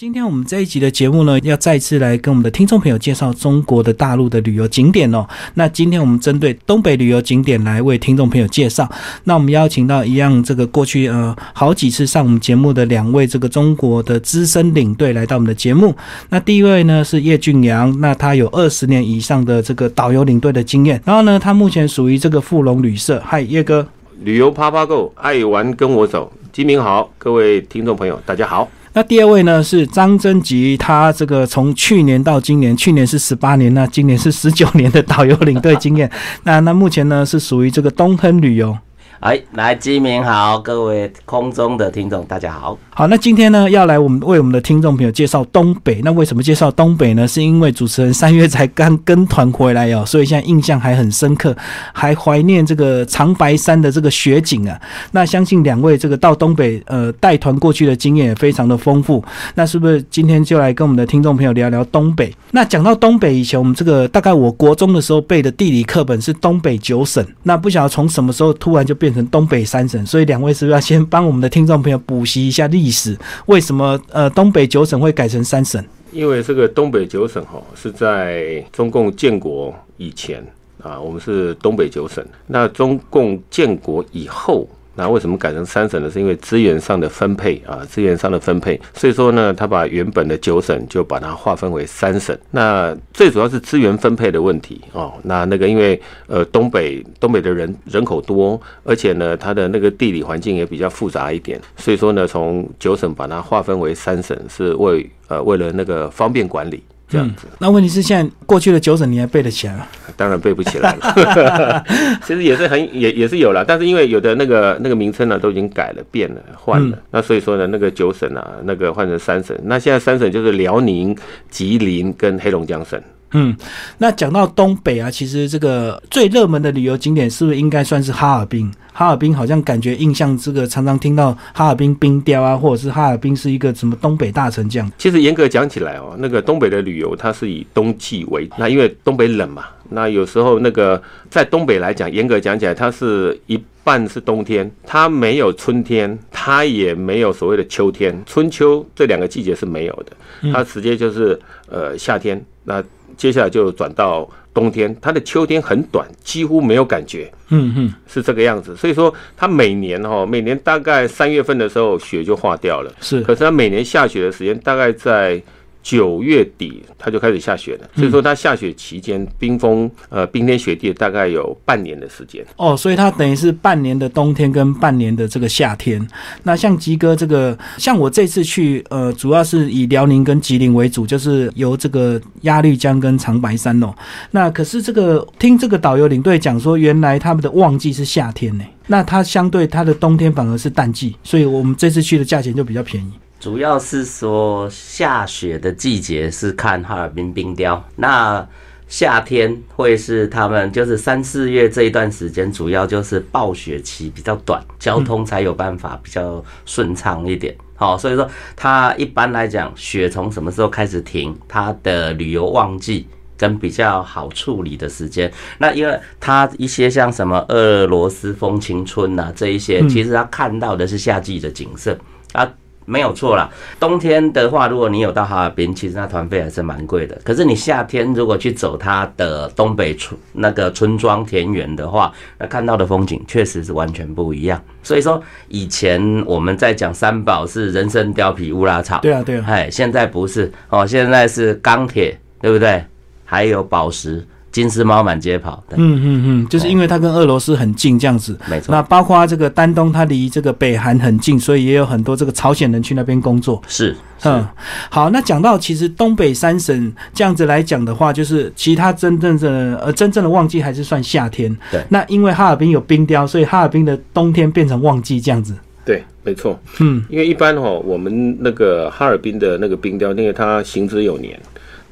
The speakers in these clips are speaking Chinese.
今天我们这一集的节目呢，要再次来跟我们的听众朋友介绍中国的大陆的旅游景点哦。那今天我们针对东北旅游景点来为听众朋友介绍。那我们邀请到一样这个过去呃好几次上我们节目的两位这个中国的资深领队来到我们的节目。那第一位呢是叶俊阳，那他有二十年以上的这个导游领队的经验。然后呢，他目前属于这个富隆旅社。嗨，叶哥，旅游趴趴够，爱玩跟我走。金明好，各位听众朋友，大家好。那第二位呢是张真吉，他这个从去年到今年，去年是十八年，那今年是十九年的导游领队经验。那那目前呢是属于这个东亨旅游。哎，来，基民好，各位空中的听众，大家好。好，那今天呢，要来我们为我们的听众朋友介绍东北。那为什么介绍东北呢？是因为主持人三月才刚跟团回来哦，所以现在印象还很深刻，还怀念这个长白山的这个雪景啊。那相信两位这个到东北呃带团过去的经验也非常的丰富。那是不是今天就来跟我们的听众朋友聊聊东北？那讲到东北，以前我们这个大概我国中的时候背的地理课本是东北九省。那不晓得从什么时候突然就变成东北三省，所以两位是不是要先帮我们的听众朋友补习一下历史？为什么呃东北九省会改成三省？因为这个东北九省哈是在中共建国以前啊，我们是东北九省。那中共建国以后。那为什么改成三省呢？是因为资源上的分配啊，资源上的分配，所以说呢，他把原本的九省就把它划分为三省。那最主要是资源分配的问题哦。那那个因为呃东北东北的人人口多，而且呢它的那个地理环境也比较复杂一点，所以说呢从九省把它划分为三省，是为呃为了那个方便管理。这样子，那问题是现在过去的九省你还背得起来吗？当然背不起来了。其实也是很也也是有了，但是因为有的那个那个名称呢都已经改了变了换了，那所以说呢那个九省啊那个换成三省，那现在三省就是辽宁、吉林跟黑龙江省。嗯，那讲到东北啊，其实这个最热门的旅游景点是不是应该算是哈尔滨？哈尔滨好像感觉印象这个常常听到哈尔滨冰雕啊，或者是哈尔滨是一个什么东北大城这样。其实严格讲起来哦，那个东北的旅游它是以冬季为，那因为东北冷嘛，那有时候那个在东北来讲，严格讲起来，它是一半是冬天，它没有春天，它也没有所谓的秋天，春秋这两个季节是没有的，它直接就是呃夏天那。接下来就转到冬天，它的秋天很短，几乎没有感觉。嗯嗯，是这个样子。所以说，它每年哈，每年大概三月份的时候雪就化掉了。是，可是它每年下雪的时间大概在。九月底它就开始下雪了，所以说它下雪期间冰封呃冰天雪地大概有半年的时间哦，所以它等于是半年的冬天跟半年的这个夏天。那像吉哥这个，像我这次去呃，主要是以辽宁跟吉林为主，就是由这个鸭绿江跟长白山哦。那可是这个听这个导游领队讲说，原来他们的旺季是夏天呢，那它相对它的冬天反而是淡季，所以我们这次去的价钱就比较便宜。主要是说下雪的季节是看哈尔滨冰雕，那夏天会是他们就是三四月这一段时间，主要就是暴雪期比较短，交通才有办法比较顺畅一点。好，所以说它一般来讲，雪从什么时候开始停，它的旅游旺季跟比较好处理的时间，那因为它一些像什么俄罗斯风情村呐这一些，其实它看到的是夏季的景色啊。没有错啦。冬天的话，如果你有到哈尔滨，其实那团费还是蛮贵的。可是你夏天如果去走它的东北村那个村庄田园的话，那看到的风景确实是完全不一样。所以说，以前我们在讲三宝是人参、貂皮、乌拉草，对啊，对啊，哎，现在不是哦，现在是钢铁，对不对？还有宝石。金丝猫满街跑，嗯嗯嗯，就是因为它跟俄罗斯很近这样子，没错。那包括这个丹东，它离这个北韩很近，所以也有很多这个朝鲜人去那边工作。是，嗯，好。那讲到其实东北三省这样子来讲的话，就是其他真正的呃真正的旺季还是算夏天。对。那因为哈尔滨有冰雕，所以哈尔滨的冬天变成旺季这样子。对，没错。嗯，因为一般哦，我们那个哈尔滨的那个冰雕，因为它行之有年，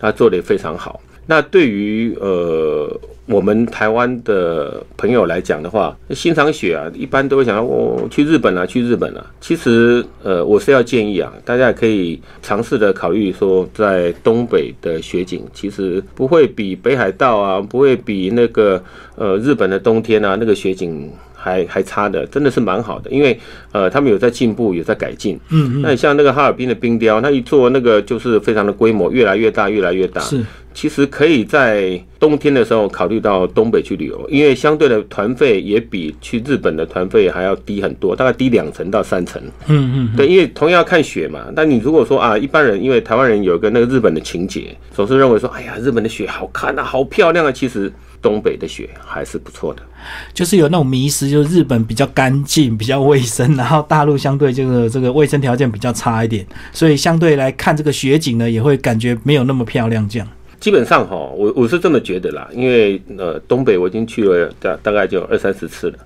它做的也非常好。那对于呃我们台湾的朋友来讲的话，欣赏雪啊，一般都会想到我去日本啊，去日本啊。其实呃，我是要建议啊，大家也可以尝试的考虑说，在东北的雪景，其实不会比北海道啊，不会比那个呃日本的冬天啊那个雪景还还差的，真的是蛮好的，因为呃，他们有在进步，有在改进。嗯嗯，那你像那个哈尔滨的冰雕，它一做那个就是非常的规模，越来越大，越来越大。是，其实可以在冬天的时候考虑到东北去旅游，因为相对的团费也比去日本的团费还要低很多，大概低两成到三成。嗯嗯，对，因为同样要看雪嘛。但你如果说啊，一般人因为台湾人有一个那个日本的情节，总是认为说，哎呀，日本的雪好看啊，好漂亮啊。其实东北的雪还是不错的。就是有那种迷失，就是日本比较干净、比较卫生，然后大陆相对这个这个卫生条件比较差一点，所以相对来看这个雪景呢，也会感觉没有那么漂亮。这样，基本上哈，我我是这么觉得啦，因为呃，东北我已经去了大大概就二三十次了。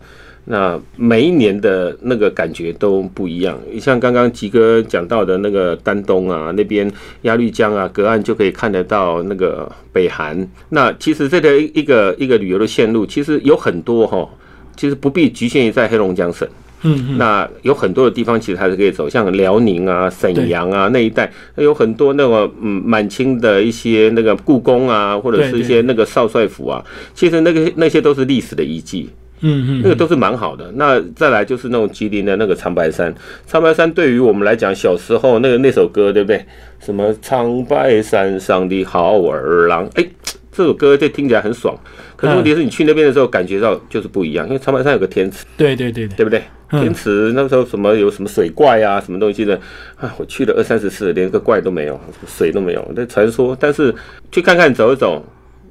那每一年的那个感觉都不一样，像刚刚吉哥讲到的那个丹东啊，那边鸭绿江啊，隔岸就可以看得到那个北韩。那其实这个一个一个旅游的线路，其实有很多哈，其实不必局限于在黑龙江省。嗯那有很多的地方其实还是可以走，像辽宁啊、沈阳啊那一带，有很多那个嗯满清的一些那个故宫啊，或者是一些那个少帅府啊，其实那个那些都是历史的遗迹。嗯嗯，那个都是蛮好的。那再来就是那种吉林的那个长白山，长白山对于我们来讲，小时候那个那首歌，对不对？什么长白山上的好儿郎，哎，这首歌就听起来很爽。可是问题是你去那边的时候，感觉到就是不一样，因为长白山有个天池，对对对对，对不对？天池那时候什么有什么水怪啊，什么东西的啊？我去了二三十次，连个怪都没有，水都没有，那传说。但是去看看走一走，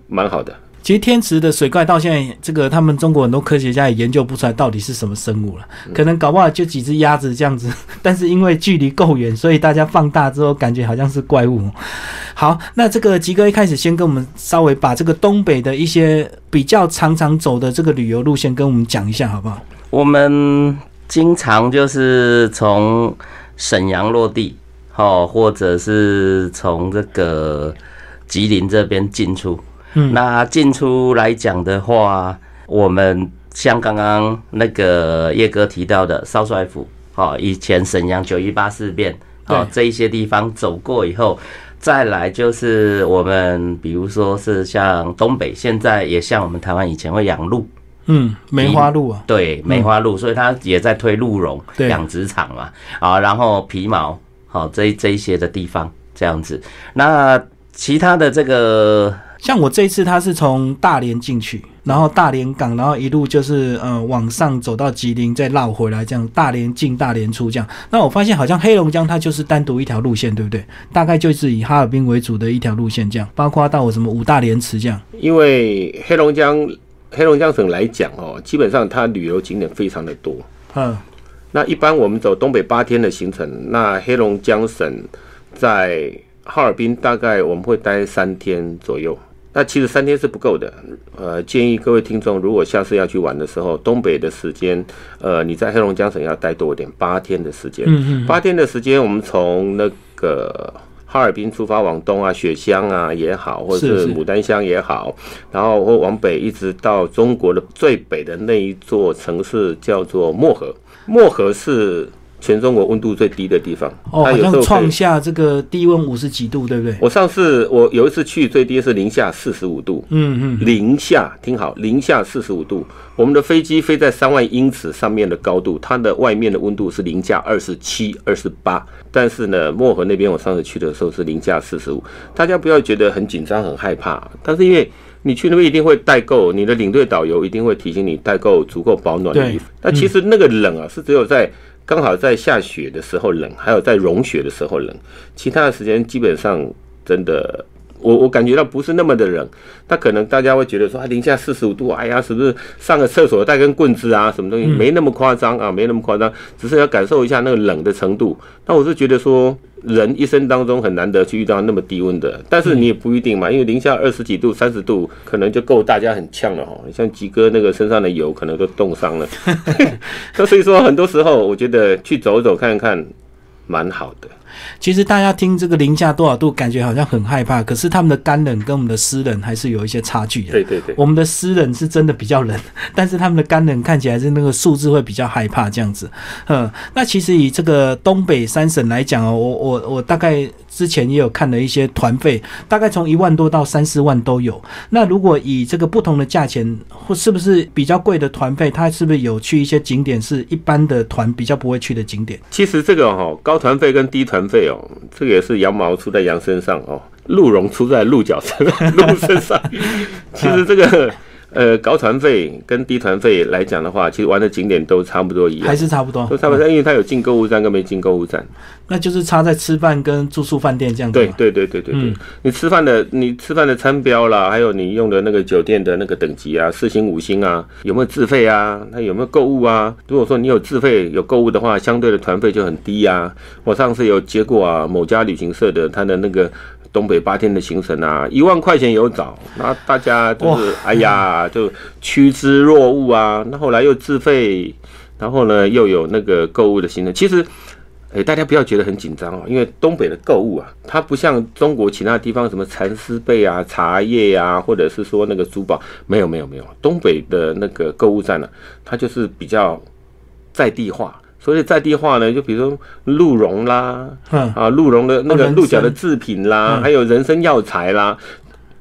蛮好的。其实天池的水怪到现在，这个他们中国很多科学家也研究不出来到底是什么生物了，可能搞不好就几只鸭子这样子，但是因为距离够远，所以大家放大之后感觉好像是怪物。好，那这个吉哥一开始先跟我们稍微把这个东北的一些比较常常走的这个旅游路线跟我们讲一下好不好？我们经常就是从沈阳落地，哦，或者是从这个吉林这边进出。嗯，那进出来讲的话，我们像刚刚那个叶哥提到的少帅府，哦，以前沈阳九一八事变，哦，这一些地方走过以后，再来就是我们比如说是像东北，现在也像我们台湾以前会养鹿，嗯，梅花鹿啊，对，梅花鹿，所以它也在推鹿茸养殖场嘛，啊，然后皮毛，好，这这一些的地方这样子，那其他的这个。像我这一次，他是从大连进去，然后大连港，然后一路就是呃往上走到吉林，再绕回来，这样大连进大连出这样。那我发现好像黑龙江它就是单独一条路线，对不对？大概就是以哈尔滨为主的一条路线这样，包括到什么五大连池这样。因为黑龙江黑龙江省来讲哦，基本上它旅游景点非常的多。嗯，那一般我们走东北八天的行程，那黑龙江省在哈尔滨大概我们会待三天左右。那其实三天是不够的，呃，建议各位听众，如果下次要去玩的时候，东北的时间，呃，你在黑龙江省要待多一点，八天的时间。嗯嗯。八天的时间，我们从那个哈尔滨出发往东啊，雪乡啊也好，或者是牡丹乡也好，然后或往北一直到中国的最北的那一座城市叫做漠河。漠河是。全中国温度最低的地方，哦，好像创下这个低温五十几度，对不对？我上次我有一次去，最低是零下四十五度。嗯嗯，零下，听好，零下四十五度。我们的飞机飞在三万英尺上面的高度，它的外面的温度是零下二十七、二十八。但是呢，漠河那边我上次去的时候是零下四十五。大家不要觉得很紧张、很害怕，但是因为你去那边一定会带够，你的领队导游一定会提醒你带够足够保暖的衣服。那其实那个冷啊，是只有在刚好在下雪的时候冷，还有在融雪的时候冷，其他的时间基本上真的，我我感觉到不是那么的冷。那可能大家会觉得说啊，零下四十五度，哎呀，是不是上个厕所带根棍子啊，什么东西？没那么夸张啊，没那么夸张，只是要感受一下那个冷的程度。那我是觉得说。人一生当中很难得去遇到那么低温的，但是你也不一定嘛，因为零下二十几度、三十度可能就够大家很呛了哈。像吉哥那个身上的油可能都冻伤了，那所以说很多时候我觉得去走走看看蛮好的。其实大家听这个零下多少度，感觉好像很害怕，可是他们的干冷跟我们的湿冷还是有一些差距的。对对对，我们的湿冷是真的比较冷，但是他们的干冷看起来是那个数字会比较害怕这样子。嗯，那其实以这个东北三省来讲哦，我我我大概之前也有看了一些团费，大概从一万多到三四万都有。那如果以这个不同的价钱，或是不是比较贵的团费，它是不是有去一些景点是一般的团比较不会去的景点？其实这个哦、高团费跟低团费哦，这个也是羊毛出在羊身上哦，鹿茸出在鹿角身鹿身上。其实这个呃高团费跟低团费来讲的话，其实玩的景点都差不多一样还，是差不多？都差不多，因为它有进购物站跟没进购物站。那就是差在吃饭跟住宿饭店这样子。对对对对对对，嗯你吃饭的你吃饭的餐标啦，还有你用的那个酒店的那个等级啊，四星五星啊，有没有自费啊？那有没有购物啊？如果说你有自费有购物的话，相对的团费就很低啊。我上次有接过啊，某家旅行社的他的那个。东北八天的行程啊，一万块钱有找，那大家就是哎呀，就趋之若鹜啊。那后来又自费，然后呢又有那个购物的行程，其实哎，大家不要觉得很紧张哦，因为东北的购物啊，它不像中国其他地方什么蚕丝被啊、茶叶啊，或者是说那个珠宝，没有没有没有，东北的那个购物站呢、它就是比较在地化。所以在地化呢，就比如说鹿茸啦，嗯，啊，鹿茸的那个鹿角的制品啦，嗯。还有人参药材啦。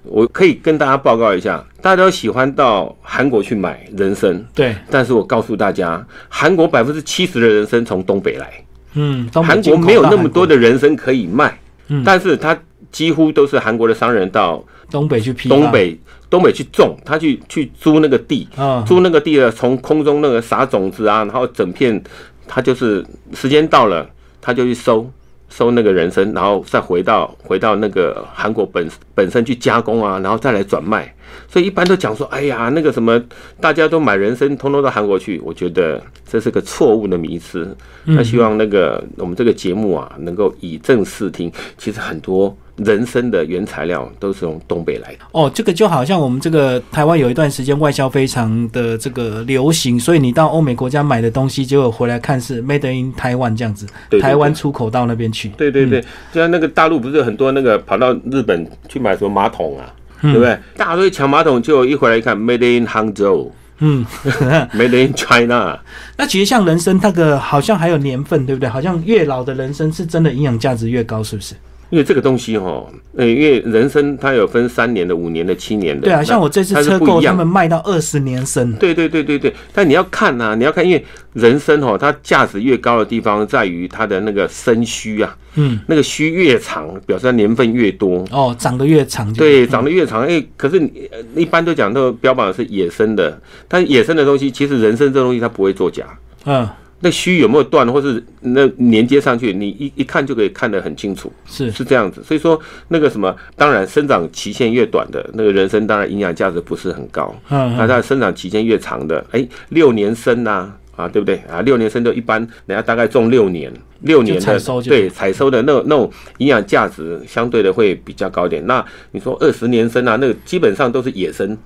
我可以跟大家报告一下，大家都喜欢到韩国去买人参，对，但是我告诉大家，韩国百分之七十的人参从东北来。嗯，韩国没有那么多的人参可以卖，嗯。但是他几乎都是韩国的商人到东北去批东北东北去种，他去去租那个地，啊，租那个地呢，从空中那个撒种子啊，然后整片，他就是时间到了，他就去收收那个人参，然后再回到回到那个韩国本本身去加工啊，然后再来转卖。所以一般都讲说，哎呀，那个什么，大家都买人参，通通到韩国去。我觉得这是个错误的迷思。那希望那个我们这个节目啊，能够以正视听。其实很多人参的原材料都是从东北来的。哦，这个就好像我们这个台湾有一段时间外销非常的这个流行，所以你到欧美国家买的东西，结果回来看是 Made in Taiwan 这样子，台湾出口到那边去。对对对，就像那个大陆不是很多那个跑到日本去买什么马桶啊，对不对？大家都去抢马桶，结果一回来一看，Made in Hangzhou，嗯，Made in China。那其实像人参，那个好像还有年份，对不对？好像越老的人参是真的营养价值越高，是不是？因为这个东西哈，呃，因为人参它有分三年的、五年的、七年的。对啊，像我这次车购，他们卖到二十年生。对对对对对，但你要看呐、你要看，因为人参哈，它价值越高的地方在于它的那个生须啊，嗯，那个须越长，表示它年份越多。哦，长得越长就对，长得越长，哎、可是你呃一般都讲都标榜的是野生的，但野生的东西其实人参这东西它不会作假，嗯那须有没有断，或是那连接上去，你一一看就可以看得很清楚，是是这样子。所以说那个什么，当然生长期限越短的那个人参，当然营养价值不是很高。嗯嗯那它生长期间越长的，哎，六年生呐、啊，对不对啊？六年生就一般，人家大概种六年，六年的对采收的那种那种营养价值相对的会比较高点。那你说二十年生啊，那个基本上都是野生，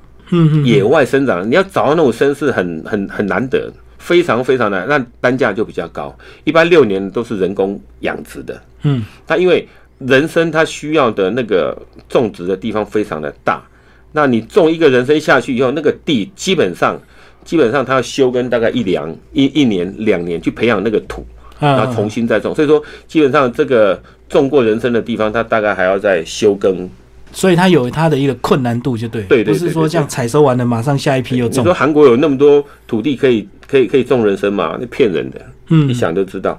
野外生长，你要找到那种参是很很很难得，非常非常难，那单价就比较高。一般六年都是人工养殖的，嗯，它因为人参它需要的那个种植的地方非常的大，那你种一个人参下去以后，那个地基本上基本上它要休耕大概一两一一年两年去培养那个土，然后嗯，重新再种。所以说，基本上这个种过人参的地方，它大概还要再休耕。所以它有它的一个困难度，就对，对对对不是说像采收完了马上下一批又种你说，韩国有那么多土地可以可以可以种人参吗？那骗人的，嗯一，想就知道。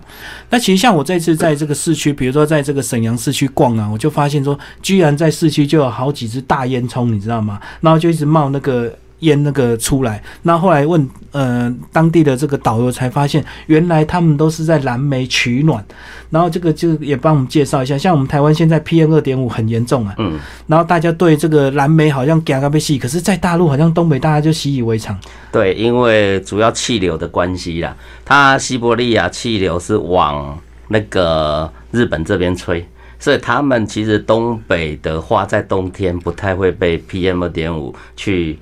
那其实像我这次在这个市区，比如说在这个沈阳市区逛啊，我就发现说，居然在市区就有好几只大烟囱，你知道吗？然后就一直冒那个烟那个出来。那后来问呃当地的这个导游才发现，原来他们都是在燃煤取暖。然后这个就也帮我们介绍一下，像我们台湾现在 PM 二点五很严重啊，嗯，然后大家对这个燃煤好像嘎嘎被细，可是，在大陆好像东北大家就习以为常。对，因为主要气流的关系啦，它西伯利亚气流是往那个日本这边吹，所以他们其实东北的话，在冬天不太会被 PM 二点五去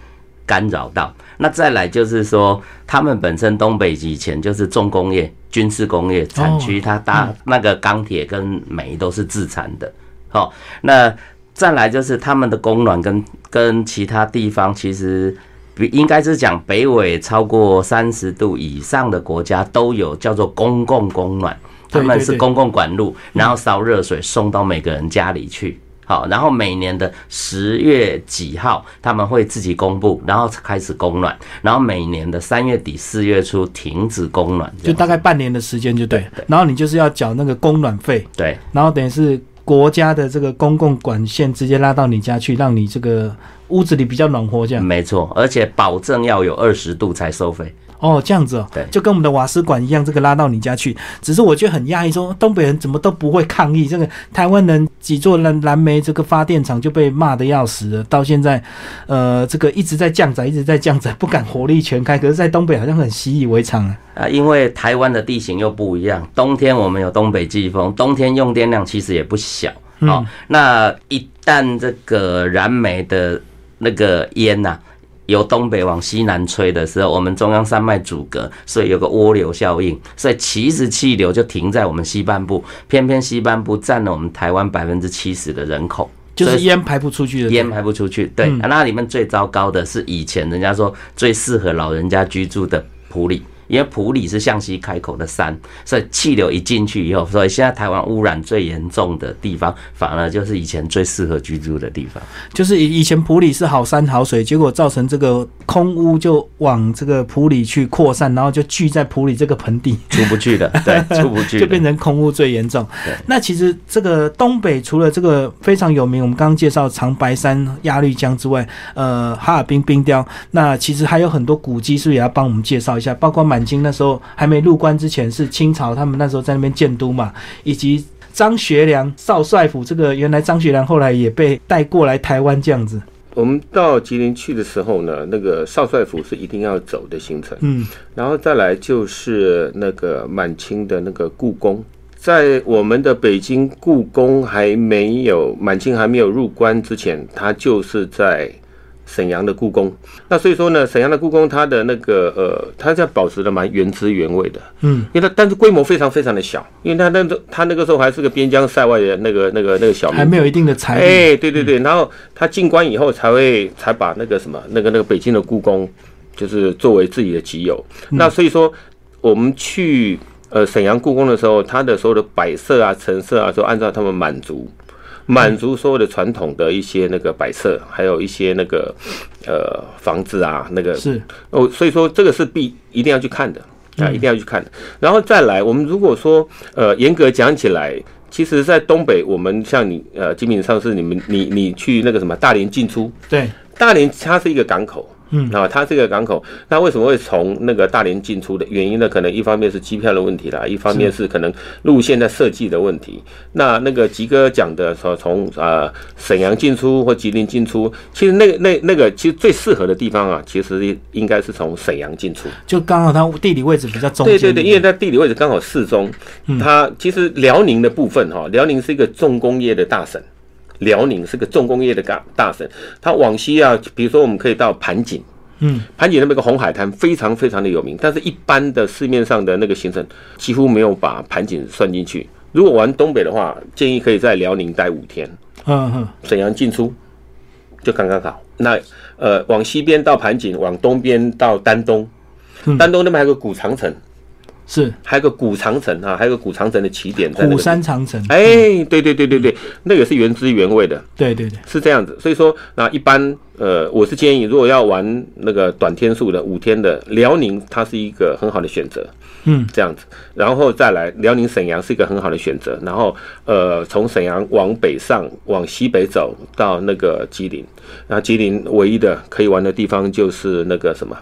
干扰到。那再来就是说，他们本身东北以前就是重工业，军事工业产区，它大那个钢铁跟煤都是自产的。好，那再来就是他们的供暖跟跟其他地方其实。比应该是讲北纬超过三十度以上的国家都有叫做公共供暖，他们是公共管路，然后烧热水送到每个人家里去。好，然后每年的十月几号他们会自己公布，然后开始供暖，然后每年的三月底四月初停止供暖，就大概半年的时间就对。然后你就是要缴那个供暖费，对，然后等于是。国家的这个公共管线直接拉到你家去，让你这个屋子里比较暖和，这样没错，而且保证要有二十度才收费。哦，这样子哦，对，就跟我们的瓦斯管一样，这个拉到你家去。只是我觉得很讶异，说东北人怎么都不会抗议。这个台湾人几座蓝蓝煤这个发电厂就被骂的要死了，到现在，呃，这个一直在降载，一直在降载，不敢火力全开。可是，在东北好像很习以为常啊。啊，因为台湾的地形又不一样，冬天我们有东北季风，冬天用电量其实也不小。好，那一旦这个燃煤的那个烟呐。由东北往西南吹的时候，我们中央山脉阻隔，所以有个涡流效应，所以其实气流就停在我们西半部，偏偏西半部占了我们台湾百分之七十的人口，就是烟排不出去的，烟排不出去。对，那里面最糟糕的是以前人家说最适合老人家居住的普里。因为普里是向西开口的山，所以气流一进去以后，所以现在台湾污染最严重的地方，反而就是以前最适合居住的地方。就是以以前普里是好山好水，结果造成这个空污就往这个普里去扩散，然后就聚在普里这个盆地，出不去的，对，出不去，就变成空污最严重。那其实这个东北除了这个非常有名，我们刚刚介绍长白山、鸭绿江之外，呃，哈尔滨冰雕，那其实还有很多古迹，是不是也要帮我们介绍一下？包括满。清那时候还没入关之前，是清朝他们那时候在那边建都嘛，以及张学良少帅府，这个原来张学良后来也被带过来台湾这样子。我们到吉林去的时候呢，那个少帅府是一定要走的行程，嗯，然后再来就是那个满清的那个故宫，在我们的北京故宫还没有满清还没有入关之前，它就是在。沈阳的故宫，那所以说呢，沈阳的故宫它的那个呃，它在保持的蛮原汁原味的，嗯，因为它但是规模非常非常的小，因为它那个它那个时候还是个边疆塞外的那个那个那个小，还没有一定的财力，哎，对对对，然后他进关以后才会才把那个什么那个那个北京的故宫就是作为自己的己有，那所以说我们去呃沈阳故宫的时候，它的所有的摆设啊、陈设啊，都按照他们满族。满足所有的传统的一些那个摆设，还有一些那个呃房子啊，那个是哦，所以说这个是必一定要去看的啊，一定要去看的。然后再来，我们如果说呃严格讲起来，其实，在东北，我们像你呃，基本上是你们你你去那个什么大连进出，对，大连它是一个港口。嗯，啊，它这个港口，那为什么会从那个大连进出的原因呢？可能一方面是机票的问题啦，一方面是可能路线的设计的问题。那那个吉哥讲的说，从啊沈阳进出或吉林进出，其实那个那那个其实最适合的地方啊，其实应该是从沈阳进出，就刚好它地理位置比较中。对对对，因为它地理位置刚好适中。它其实辽宁的部分哈，辽宁是一个重工业的大省。辽宁是个重工业的大大省，它往西啊，比如说我们可以到盘锦，嗯，盘锦那边有个红海滩，非常非常的有名。但是，一般的市面上的那个行程几乎没有把盘锦算进去。如果玩东北的话，建议可以在辽宁待五天，嗯哼，沈阳进出就刚刚好。那呃，往西边到盘锦，往东边到丹东，丹东那边还有个古长城。是，还有个古长城啊，还有个古长城的起点在虎山长城。哎，对对对对对，那个是原汁原味的。对对对，是这样子。所以说，那一般呃，我是建议，如果要玩那个短天数的五天的，辽宁它是一个很好的选择。嗯，这样子，然后再来辽宁沈阳是一个很好的选择。然后呃，从沈阳往北上，往西北走到那个吉林。那吉林唯一的可以玩的地方就是那个什么，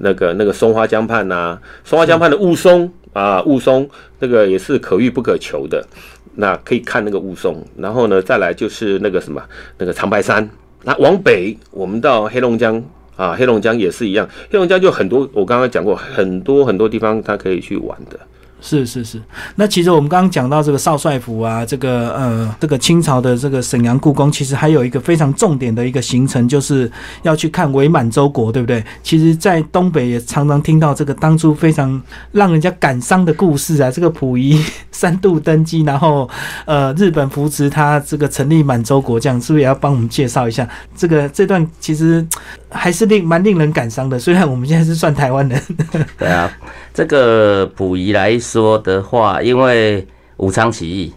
那个那个松花江畔呐，松花江畔的雾凇啊，雾凇那个也是可遇不可求的。那可以看那个雾凇，然后呢，再来就是那个什么，那个长白山。那往北，我们到黑龙江。啊，黑龙江也是一样，黑龙江就很多，我刚刚讲过很多很多地方它可以去玩的。是是是，那其实我们刚刚讲到这个少帅府啊，这个呃，这个清朝的这个沈阳故宫，其实还有一个非常重点的一个行程，就是要去看伪满洲国，对不对？其实，在东北也常常听到这个当初非常让人家感伤的故事啊，这个溥仪三度登基，然后呃，日本扶持他这个成立满洲国，这样是不是也要帮我们介绍一下？这个这段其实还是令蛮令人感伤的，虽然我们现在是算台湾人。对啊，这个溥仪来说的话，因为武昌起义，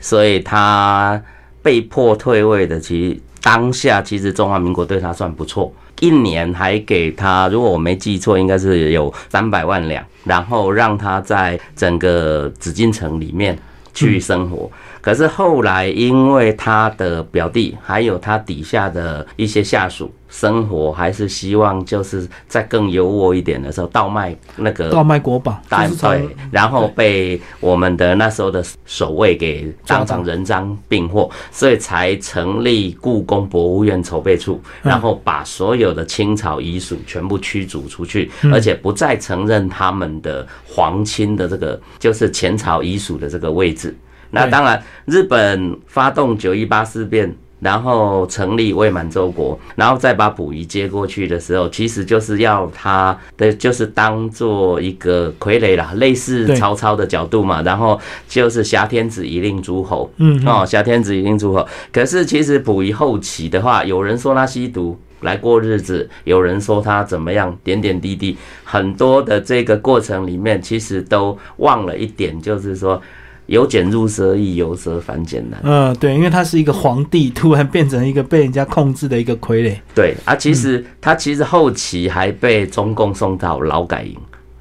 所以他被迫退位的。其实当下，其实中华民国对他算不错，一年还给他，如果我没记错，应该是有三百万两，然后让他在整个紫禁城里面去生活。可是后来，因为他的表弟还有他底下的一些下属生活，还是希望就是在更优渥一点的时候，倒卖那个倒卖国宝，对，然后被我们的那时候的守卫给当成人赃并获，所以才成立故宫博物院筹备处，然后把所有的清朝遗属全部驱逐出去，而且不再承认他们的皇亲的这个就是前朝遗属的这个位置。那当然，日本发动九一八事变，然后成立伪满洲国，然后再把溥仪接过去的时候，其实就是要他的就是当做一个傀儡啦，类似曹操的角度嘛。然后就是挟天子以令诸侯，嗯哦，挟天子以令诸侯。可是其实溥仪后期的话，有人说他吸毒来过日子，有人说他怎么样，点点滴滴，很多的这个过程里面，其实都忘了一点，就是说。由俭入奢易，由奢反俭难。嗯，对，因为他是一个皇帝，突然变成一个被人家控制的一个傀儡。对啊，其实他其实后期还被中共送到劳改营。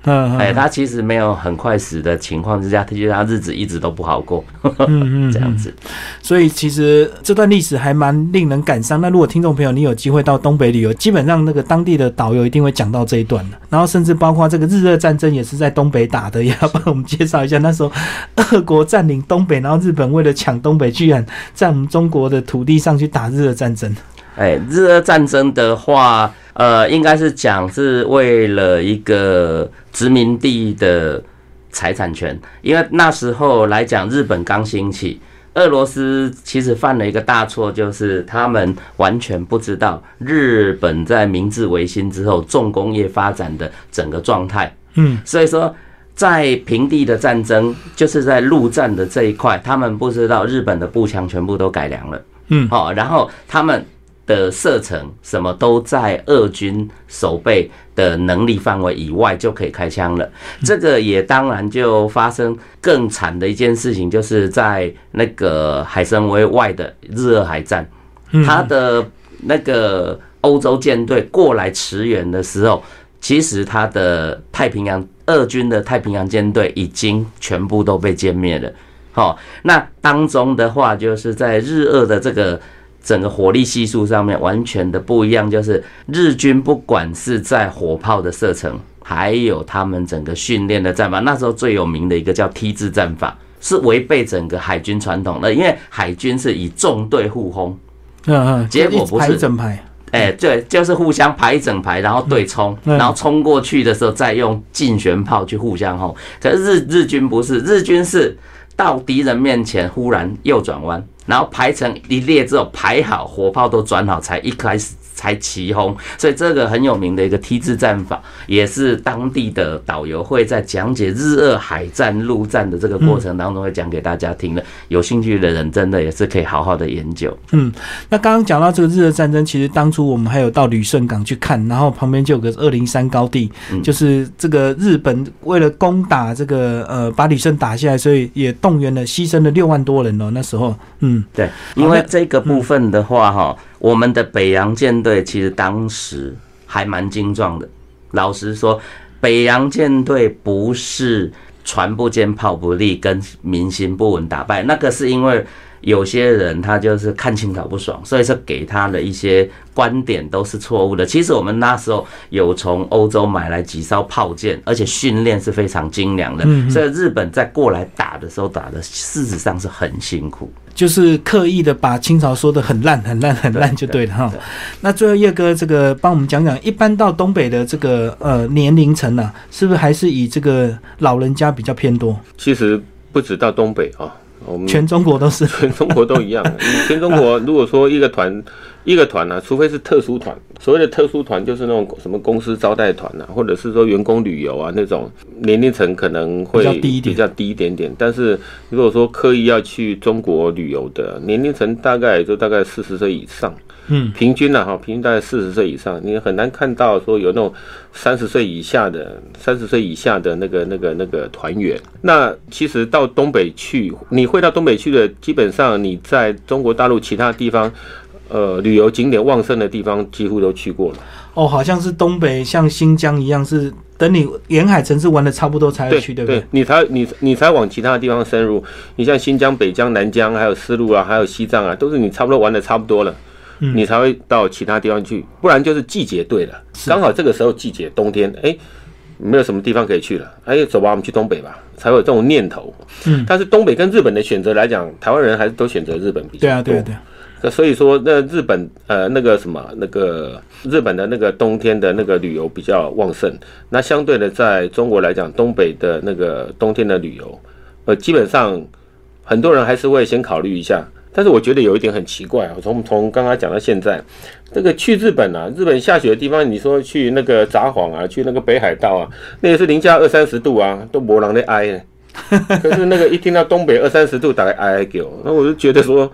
嗯，哎，他其实没有很快死的情况之下，他觉得他日子一直都不好过，嗯嗯，这样子。所以其实这段历史还蛮令人感伤。那如果听众朋友你有机会到东北旅游，基本上那个当地的导游一定会讲到这一段的。然后甚至包括这个日俄战争也是在东北打的，也要帮我们介绍一下。那时候俄国占领东北，然后日本为了抢东北，居然在我们中国的土地上去打日俄战争。哎，日俄战争的话。呃，应该是讲是为了一个殖民地的财产权，因为那时候来讲，日本刚兴起，俄罗斯其实犯了一个大错，就是他们完全不知道日本在明治维新之后重工业发展的整个状态。嗯，所以说在平地的战争，就是在陆战的这一块，他们不知道日本的步枪全部都改良了。嗯，好，然后他们。的射程什么都在俄军守备的能力范围以外就可以开枪了。这个也当然就发生更惨的一件事情，就是在那个海参崴外的日俄海战，他的那个欧洲舰队过来驰援的时候，其实他的太平洋俄军的太平洋舰队已经全部都被歼灭了。好，那当中的话，就是在日俄的这个。整个火力系数上面完全的不一样，就是日军不管是在火炮的射程，还有他们整个训练的战法，那时候最有名的一个叫 T 字战法，是违背整个海军传统的，因为海军是以纵队互轰，嗯嗯，结果不是整排，哎，对，就是互相排一整排，然后对冲，然后冲过去的时候再用近旋炮去互相轰，可是日日军不是，日军是到敌人面前忽然右转弯。然后排成一列之后，排好火炮都转好，才一开始。才齐轰，所以这个很有名的一个 T 字战法，也是当地的导游会在讲解日俄海战、陆战的这个过程当中会讲给大家听的。有兴趣的人真的也是可以好好的研究。嗯，那刚刚讲到这个日俄战争，其实当初我们还有到旅顺港去看，然后旁边就有个二零三高地，就是这个日本为了攻打这个呃把旅顺打下来，所以也动员了牺牲了六万多人哦。那时候，嗯，对，因为这个部分的话哈。我们的北洋舰队其实当时还蛮精壮的。老实说，北洋舰队不是船不坚炮不利跟民心不稳打败，那个是因为有些人他就是看清朝不爽，所以说给他的一些观点都是错误的。其实我们那时候有从欧洲买来几艘炮舰，而且训练是非常精良的，所以日本在过来打的时候打的事实上是很辛苦。就是刻意的把清朝说的很烂、很烂、很烂就对了哈。那最后叶哥这个帮我们讲讲，一般到东北的这个呃年龄层呢，是不是还是以这个老人家比较偏多？其实不止到东北啊，我们全中国都是，全中国都一样。全中国如果说一个团。一个团呢，除非是特殊团，所谓的特殊团就是那种什么公司招待团啊，或者是说员工旅游啊那种，年龄层可能会比较低一点点。但是如果说刻意要去中国旅游的，年龄层大概也就大概四十岁以上。嗯，平均呢，哈，平均大概四十岁以上，你很难看到说有那种三十岁以下的、三十岁以下的那个、那个、那个团员。那其实到东北去，你会到东北去的，基本上你在中国大陆其他地方。呃，旅游景点旺盛的地方几乎都去过了。哦，好像是东北像新疆一样，是等你沿海城市玩的差不多才会去，对不对？你才你你才往其他地方深入。你像新疆、北疆、南疆，还有丝路啊，还有西藏啊，都是你差不多玩的差不多了，你才会到其他地方去。不然就是季节对了，刚好这个时候季节冬天，哎，没有什么地方可以去了，哎，走吧，我们去东北吧，才会有这种念头。嗯，但是东北跟日本的选择来讲，台湾人还是都选择日本比较多。对啊，对啊，对啊。那所以说，那日本呃那个什么那个日本的那个冬天的那个旅游比较旺盛。那相对的，在中国来讲，东北的那个冬天的旅游，呃，基本上很多人还是会先考虑一下。但是我觉得有一点很奇怪啊，从从刚刚讲到现在，这个去日本啊，日本下雪的地方，你说去那个札幌啊，去那个北海道啊，那也是零下二三十度啊，都没人在哀。可是那个一听到东北二三十度，打来哀哀叫，那我就觉得说。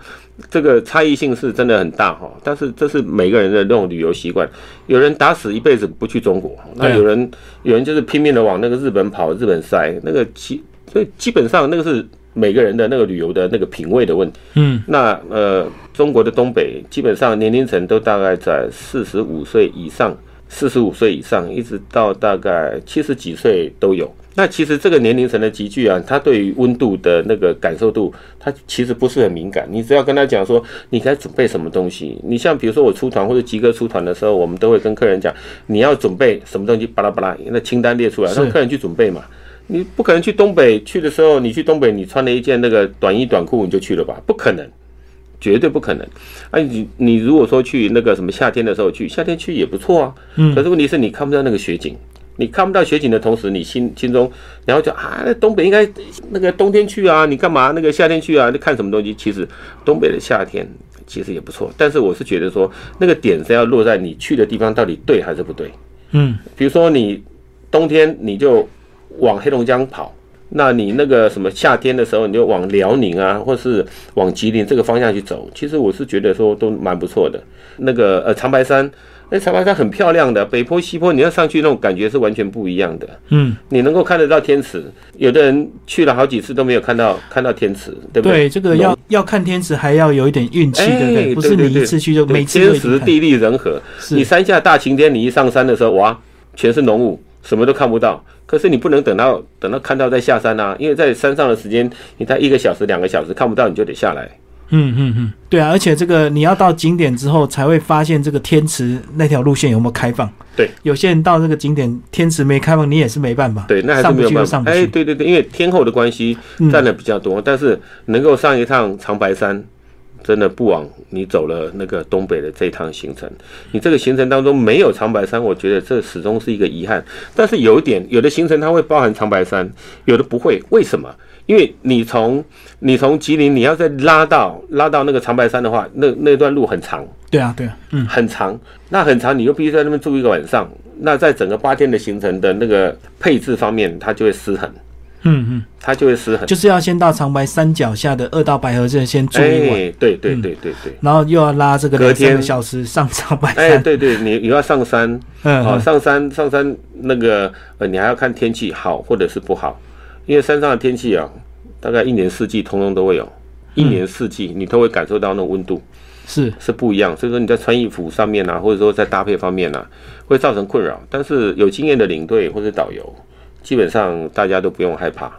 这个差异性是真的很大哈，但是这是每个人的那种旅游习惯。有人打死一辈子不去中国，那有人有人就是拼命的往那个日本跑，日本塞那个基，所以基本上那个是每个人的那个旅游的那个品味的问题。嗯，那呃，中国的东北基本上年龄层都大概在四十五岁以上，四十五岁以上一直到大概七十几岁都有。那其实这个年龄层的集聚啊，他对于温度的那个感受度，他其实不是很敏感。你只要跟他讲说，你该准备什么东西。你像比如说我出团或者吉哥出团的时候，我们都会跟客人讲，你要准备什么东西，巴拉巴拉，那清单列出来，让客人去准备嘛。你不可能去东北去的时候，你去东北，你穿了一件那个短衣短裤你就去了吧？不可能，绝对不可能。哎，你你如果说去那个什么夏天的时候去，夏天去也不错啊。嗯。可是问题是你看不到那个雪景。你看不到雪景的同时，你心心中，然后就啊，东北应该那个冬天去啊，你干嘛那个夏天去啊？你看什么东西？其实东北的夏天其实也不错，但是我是觉得说，那个点是要落在你去的地方到底对还是不对。嗯，比如说你冬天你就往黑龙江跑，那你那个什么夏天的时候你就往辽宁啊，或是往吉林这个方向去走，其实我是觉得说都蛮不错的。那个呃长白山。那长白山很漂亮的，北坡西坡，你要上去那种感觉是完全不一样的。嗯，你能够看得到天池，有的人去了好几次都没有看到看到天池，对不对？对，这个要要看天池还要有一点运气，对不对？不是你一次去就每次天时地利人和。你山下大晴天，你一上山的时候，哇，全是浓雾，什么都看不到。可是你不能等到等到看到再下山啊，因为在山上的时间，你待一个小时两个小时看不到，你就得下来。嗯嗯嗯，对啊，而且这个你要到景点之后才会发现这个天池那条路线有没有开放。对，有些人到这个景点天池没开放，你也是没办法。对，那还是没有办法。哎，对对对，因为天后的关系占的比较多，但是能够上一趟长白山，真的不枉你走了那个东北的这趟行程。你这个行程当中没有长白山，我觉得这始终是一个遗憾。但是有一点，有的行程它会包含长白山，有的不会，为什么？因为你从你从吉林，你要再拉到拉到那个长白山的话，那那段路很长。对啊，对啊，嗯，很长。那很长，你又必须在那边住一个晚上。那在整个八天的行程的那个配置方面，它就会失衡。嗯嗯，它就会失衡。就是要先到长白山脚下的二道白河镇先住一晚。对对对对对。然后又要拉这个隔天个小时上长白山。哎，对对，你你要上山。嗯。哦，上山上山那个呃，你还要看天气好或者是不好。因为山上的天气啊，大概一年四季通通都会有，一年四季你都会感受到那温度，是是不一样。所以说你在穿衣服上面啊，或者说在搭配方面啊，会造成困扰。但是有经验的领队或者导游，基本上大家都不用害怕，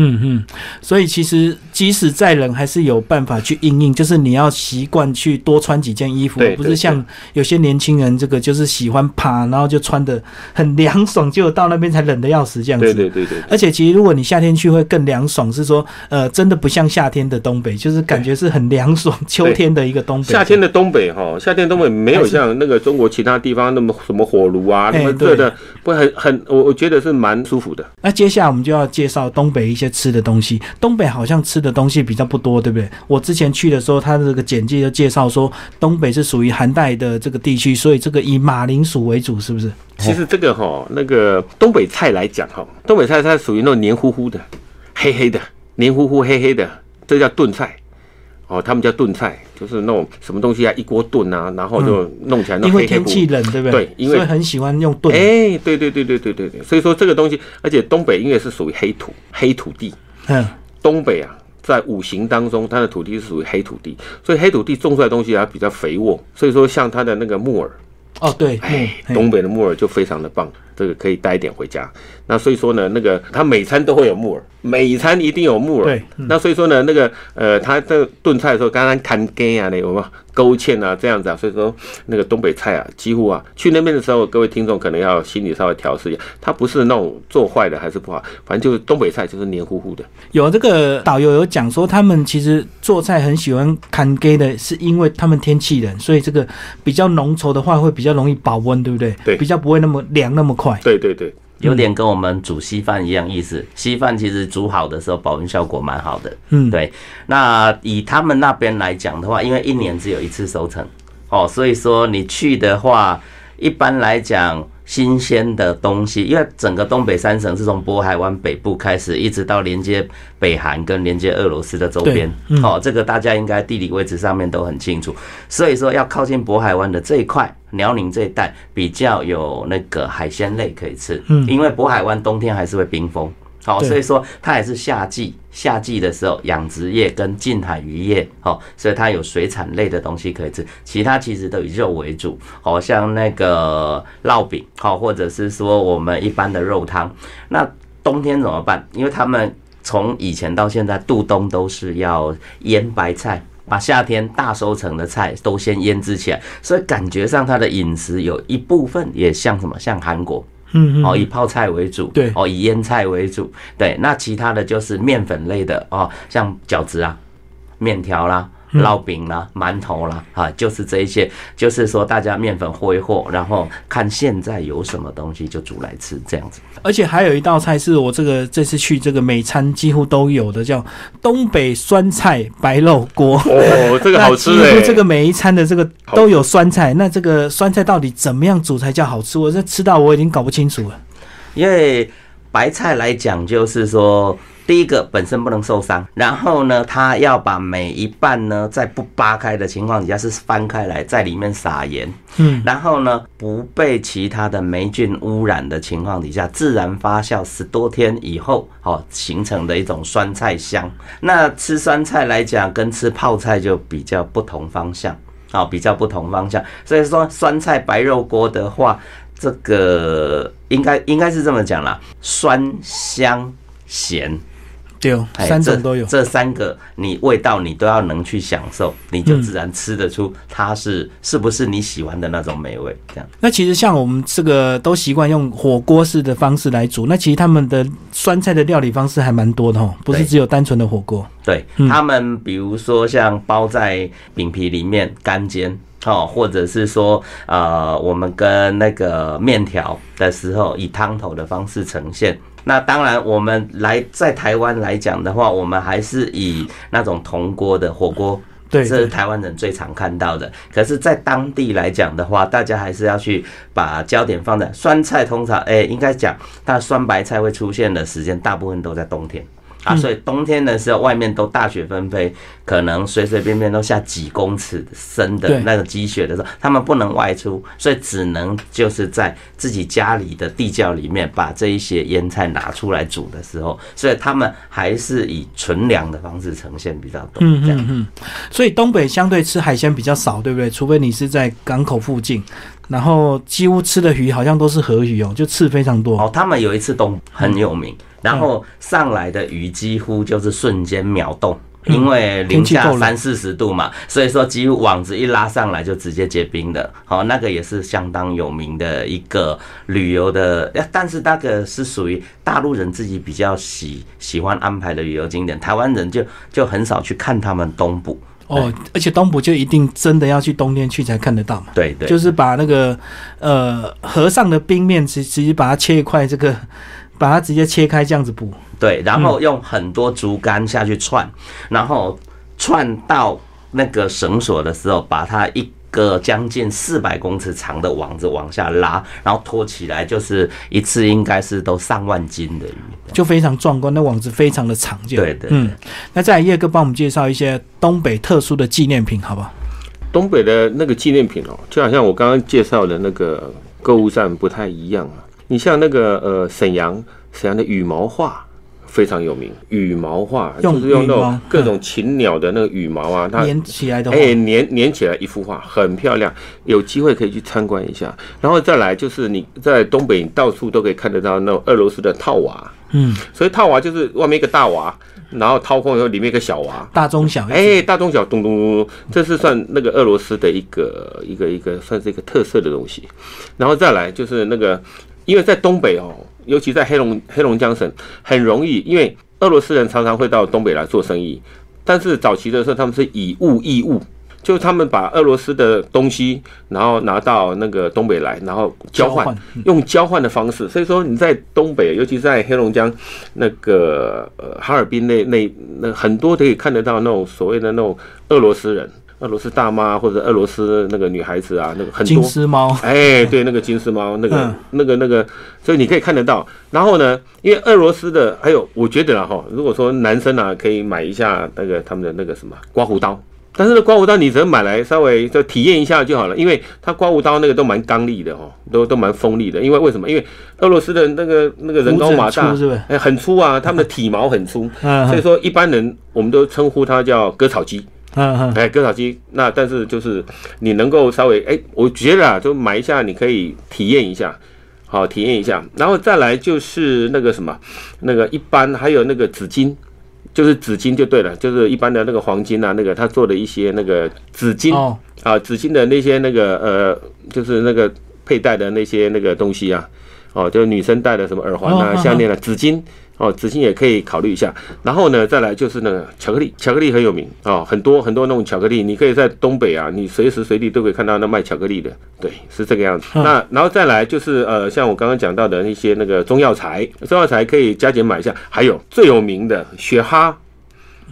嗯嗯，所以其实即使再冷，还是有办法去应应，就是你要习惯去多穿几件衣服，不是像有些年轻人这个就是喜欢趴，然后就穿的很凉爽，结果到那边才冷的要死这样子。对对对对，而且其实如果你夏天去会更凉爽，是说呃真的不像夏天的东北，就是感觉是很凉爽，秋天的一个东北。夏天的东北哈，夏天东北没有像那个中国其他地方那么什么火炉啊，哎那么热的，不会很很，我我觉得是蛮舒服的。那接下来我们就要介绍东北一些吃的东西。东北好像吃的东西比较不多，对不对？我之前去的时候，他这个简介就介绍说，东北是属于寒带的这个地区，所以这个以马铃薯为主，是不是？其实这个哈，那个东北菜来讲哈，东北菜它属于那种黏糊糊的、黑黑的、黏糊糊黑黑的，这叫炖菜。哦，他们叫炖菜，就是那种什么东西啊，一锅炖啊，然后就弄起来那因为天。气冷，对不对？因为所以很喜欢用炖。哎，对对对对对对对，所以说这个东西，而且东北因为是属于黑土黑土地，嗯，东北啊，在五行当中，它的土地是属于黑土地，所以黑土地种出来的东西啊比较肥沃，所以说像它的那个木耳，哦，对，东北的木耳就非常的棒，这个可以带一点回家。那所以说呢，那个它每餐都会有木耳，每餐一定有木耳。对嗯那所以说呢，那个呃，他这个炖菜的时候，刚刚看根啊，那有没有勾芡啊这样子啊？所以说那个东北菜啊，几乎啊，去那边的时候，各位听众可能要心里稍微调试一下，它不是那种做坏的还是不好，反正就是东北菜就是黏糊糊的。有这个导游有讲说，他们其实做菜很喜欢看给的，是因为他们天气冷，所以这个比较浓稠的话会比较容易保温，对不对？对比较不会那么凉那么快。对对对，有点跟我们煮稀饭一样意思。稀饭其实煮好的时候保温效果蛮好的。嗯，对，那以他们那边来讲的话，因为一年只有一次收成，哦，所以说你去的话，一般来讲，新鲜的东西，因为整个东北三省是从渤海湾北部开始，一直到连接北韩跟连接俄罗斯的周边，对嗯。哦，这个大家应该地理位置上面都很清楚，所以说要靠近渤海湾的这一块。辽宁这一带比较有那个海鲜类可以吃，嗯。因为渤海湾冬天还是会冰封，好，对所以说它也是夏季，夏季的时候养殖业跟近海渔业，好，所以它有水产类的东西可以吃，其他其实都以肉为主，好像那个烙饼，好，或者是说我们一般的肉汤。那冬天怎么办？因为他们从以前到现在度冬都是要腌白菜。把夏天大收成的菜都先腌制起来，所以感觉上它的饮食有一部分也像什么，像韩国，嗯嗯，哦，以泡菜为主，对。哦，以腌菜为主，对，那其他的就是面粉类的哦，像饺子啊、面条啦、烙饼啦、馒头啦，啊，就是这一些，就是说大家面粉和一和，然后看现在有什么东西就煮来吃，这样子。而且还有一道菜是我这个这次去这个美餐几乎都有的，叫东北酸菜白肉锅。哦，这个好吃 这个每一餐的这个都有酸菜，那这个酸菜到底怎么样煮才叫好吃？我这吃到我已经搞不清楚了。因为白菜来讲，就是说，第一个本身不能受伤，然后呢，它要把每一半呢，在不扒开的情况底下是翻开来，在里面撒盐，嗯，然后呢，不被其他的霉菌污染的情况底下，自然发酵十多天以后，哦，形成的一种酸菜香。那吃酸菜来讲，跟吃泡菜就比较不同方向。啊、比较不同方向，所以说酸菜白肉锅的话，这个应该应该是这么讲啦，酸香咸，对三种都有。这，三个你味道你都要能去享受，你就自然吃得出它是是不是你喜欢的那种美味。这样，那其实像我们这个都习惯用火锅式的方式来煮，那其实他们的酸菜的料理方式还蛮多的哦，不是只有单纯的火锅。对、嗯他们，比如说像包在饼皮里面干煎。哦，或者是说，呃，我们跟那个面条的时候，以汤头的方式呈现。那当然，我们来在台湾来讲的话，我们还是以那种铜锅的火锅对这是台湾人最常看到的。可是，在当地来讲的话，大家还是要去把焦点放在酸菜。通常，哎、应该讲，它酸白菜会出现的时间，大部分都在冬天。啊，所以冬天的时候，外面都大雪纷飞，可能随随便便都下几公尺深的那个积雪的时候，他们不能外出，所以只能就是在自己家里的地窖里面把这一些腌菜拿出来煮的时候，所以他们还是以纯粮的方式呈现比较多。这样嗯嗯嗯，所以东北相对吃海鲜比较少，对不对？除非你是在港口附近，然后几乎吃的鱼好像都是河鱼哦，就刺非常多。哦，他们有一次东很有名，然后上来的鱼几乎就是瞬间秒冻。因为零下三四十度嘛，所以说几乎网子一拉上来就直接结冰的。好、那个也是相当有名的一个旅游的，呃但是那个是属于大陆人自己比较喜喜欢安排的旅游景点，台湾人就就很少去看他们东部。哦，而且东埔就一定真的要去冬天去才看得到嘛。对对，就是把那个呃河上的冰面直直接把它切一块，这个 把它直接切开这样子补。对，然后用很多竹竿下去串，然后串到那个绳索的时候，把它一个将近四百公尺长的网子往下拉，然后拖起来，就是一次应该是都上万斤的鱼。就非常壮观，那网子非常的长，对对嗯，那再来叶哥帮我们介绍一些东北特殊的纪念品，好不好？东北的那个纪念品哦，就好像我刚刚介绍的那个购物站不太一样啊。你像那个呃沈阳，沈阳的羽毛画非常有名，羽毛画就是用那种各种禽鸟的那个羽毛啊，它粘起来的话，哎，粘粘起来一幅画，很漂亮，有机会可以去参观一下。然后再来就是你在东北，你到处都可以看得到那种俄罗斯的套娃，嗯，所以套娃就是外面一个大娃，然后掏空以后里面一个小娃。大中小，哎，大中小咚咚咚咚，这是算那个俄罗斯的一个一个一个算是一个特色的东西。然后再来就是那个，因为在东北哦，尤其在黑龙黑龙江省，很容易，因为俄罗斯人常常会到东北来做生意，但是早期的时候他们是以物易物。就是他们把俄罗斯的东西，然后拿到那个东北来，然后交换，用交换的方式。所以说你在东北，尤其在黑龙江那个呃哈尔滨那那那很多可以看得到那种所谓的那种俄罗斯人，俄罗斯大妈或者俄罗斯那个女孩子啊，那个很金多。丝猫，哎，对，那个金丝猫，那个、嗯那个、那个，所以你可以看得到。然后呢，因为俄罗斯的，还有我觉得啦哈，如果说男生啊，可以买一下那个他们的那个什么刮胡刀。但是呢，刮胡刀你只能买来稍微就体验一下就好了，因为它刮胡刀那个都蛮刚利的哦，都都蛮锋利的。因为为什么？因为俄罗斯的那个那个人高马大是哎，很粗啊，他们的体毛很粗，嗯所以说一般人我们都称呼它叫割草机。嗯嗯，哎，割草机，那但是就是你能够稍微哎，我觉得啊，就买一下，你可以体验一下，好体验一下，然后再来就是那个什么，那个一般还有那个纸巾，就是纸巾就对了，就是一般的那个黄金啊，那个他做的一些那个纸巾哦，啊，纸巾的那些那个呃，就是那个佩戴的那些那个东西啊，哦，就是女生戴的什么耳环啊、项链啊，纸巾。哦，纸巾也可以考虑一下。然后呢，再来就是那个巧克力，巧克力很有名哦，很多很多那种巧克力，你可以在东北啊，你随时随地都可以看到那卖巧克力的。对，是这个样子。嗯那然后再来就是呃，像我刚刚讲到的那些那个中药材，中药材可以加减买一下。还有最有名的雪蛤，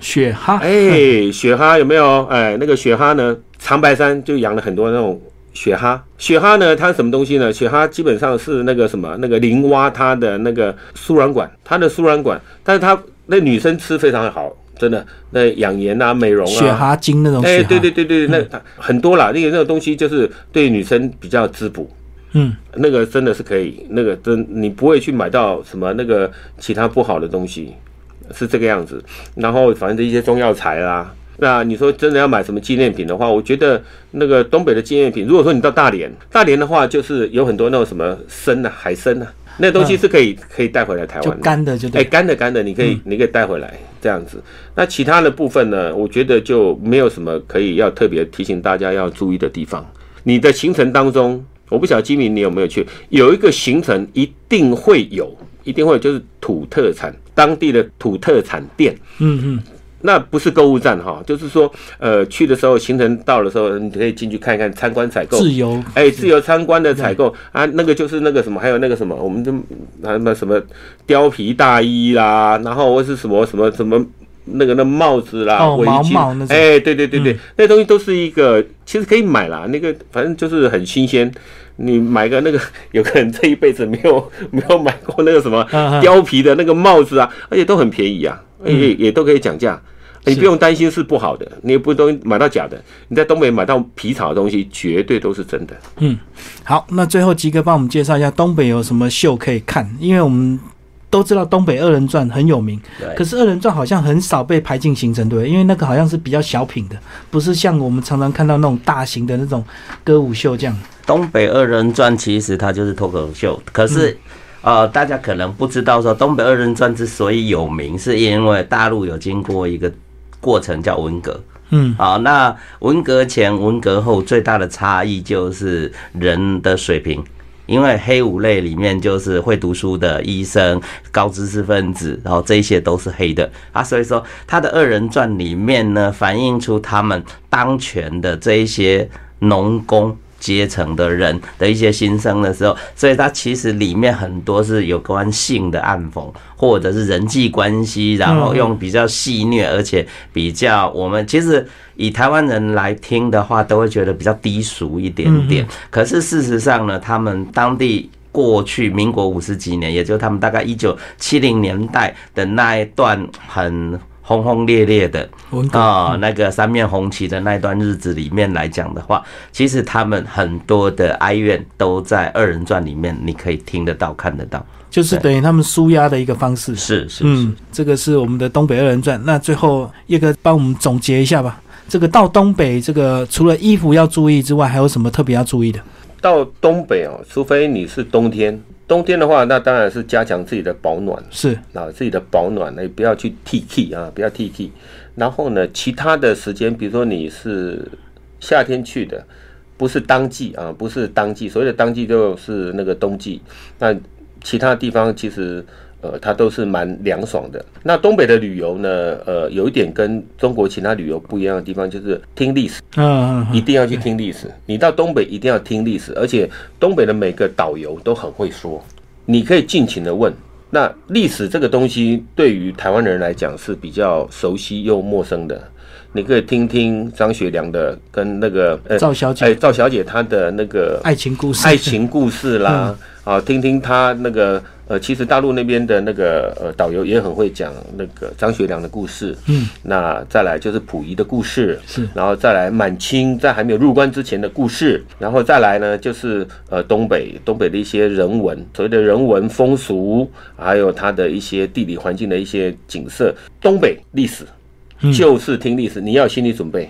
雪蛤，哎，雪蛤有没有？哎，那个雪蛤呢，长白山就养了很多那种雪蛤。雪蛤呢，它是什么东西呢？雪蛤基本上是那个什么，那个林蛙它的那个输卵管，它的输卵管，但是它那女生吃非常好，真的，那养颜啊、美容啊，雪蛤精那种哎，对对对对，那很多啦，那个那个东西就是对女生比较滋补。嗯，那个真的是可以，那个真你不会去买到什么那个其他不好的东西，是这个样子。然后反正一些中药材啦，那你说真的要买什么纪念品的话，我觉得那个东北的纪念品，如果说你到大连，大连的话就是有很多那种什么参啊、海参啊，那东西是可以可以带回来台湾的。干的就哎，对，干的干的，你可以、你可以带回来这样子。那其他的部分呢，我觉得就没有什么可以要特别提醒大家要注意的地方。你的行程当中，我不晓得金明你有没有去，有一个行程一定会有，一定会有就是土特产当地的土特产店。嗯嗯，那不是购物站哈，就是说，呃，去的时候行程到的时候，你可以进去看一看，参观采购。自由，哎，自由参观的采购。啊，那个就是那个什么，还有那个什么，我们就什么什么貂皮大衣啦，然后或是什么什么什么那个那帽子啦、哦围巾。哎，对对对对，那东西都是一个，其实可以买啦，那个反正就是很新鲜。你买个那个，有个人这一辈子没有没有买过那个什么貂皮的那个帽子啊，而且都很便宜啊，而且也都可以讲价。你不用担心是不好的，你也不都买到假的。你在东北买到皮草的东西，绝对都是真的。嗯，好，那最后吉哥帮我们介绍一下东北有什么秀可以看，因为我们都知道东北二人转很有名，可是二人转好像很少被排进行程，对，因为那个好像是比较小品的，不是像我们常常看到那种大型的那种歌舞秀这样。东北二人转其实它就是脱口秀，可是。呃，大家可能不知道，说东北二人转之所以有名，是因为大陆有经过一个过程叫文革。嗯，好，那文革前、文革后最大的差异就是人的水平，因为黑五类里面就是会读书的医生、高知识分子，然后这些都是黑的啊，所以说他的二人转里面呢，反映出他们当权的这一些农工。阶层的人的一些心声的时候，所以它其实里面很多是有关性的暗讽，或者是人际关系，然后用比较戏谑，而且比较我们其实以台湾人来听的话，都会觉得比较低俗一点点。可是事实上呢，他们当地过去民国五十几年，也就他们大概一九七零年代的那一段很。轰轰烈烈的啊，那个三面红旗的那段日子里面来讲的话，其实他们很多的哀怨都在二人转里面，你可以听得到、看得到，就是等于他们舒压的一个方式。是是，嗯，这个是我们的东北二人转。那最后叶哥帮我们总结一下吧。这个到东北，这个除了衣服要注意之外，还有什么特别要注意的？到东北哦，除非你是冬天。冬天的话，那当然是加强自己的保暖，是啊，自己的保暖，那不要去 T K 啊，不要 T K。然后呢，其他的时间，比如说你是夏天去的，不是当季啊，不是当季，所谓的当季就是那个冬季。那其他地方其实。呃，它都是蛮凉爽的。那东北的旅游呢？呃，有一点跟中国其他旅游不一样的地方，就是听历史。嗯，一定要去听历史。你到东北一定要听历史，而且东北的每个导游都很会说，你可以尽情的问。那历史这个东西对于台湾人来讲是比较熟悉又陌生的。你可以听听张学良的跟那个呃赵小姐，哎，赵小姐她的那个爱情故事，爱情故事啦，啊，听听她那个。呃，其实大陆那边的那个呃导游也很会讲那个张学良的故事，嗯，那再来就是溥仪的故事，是，然后再来满清在还没有入关之前的故事，然后再来呢就是呃东北东北的一些人文，所谓的人文风俗，还有它的一些地理环境的一些景色，东北历史就是听历史，你要心理准备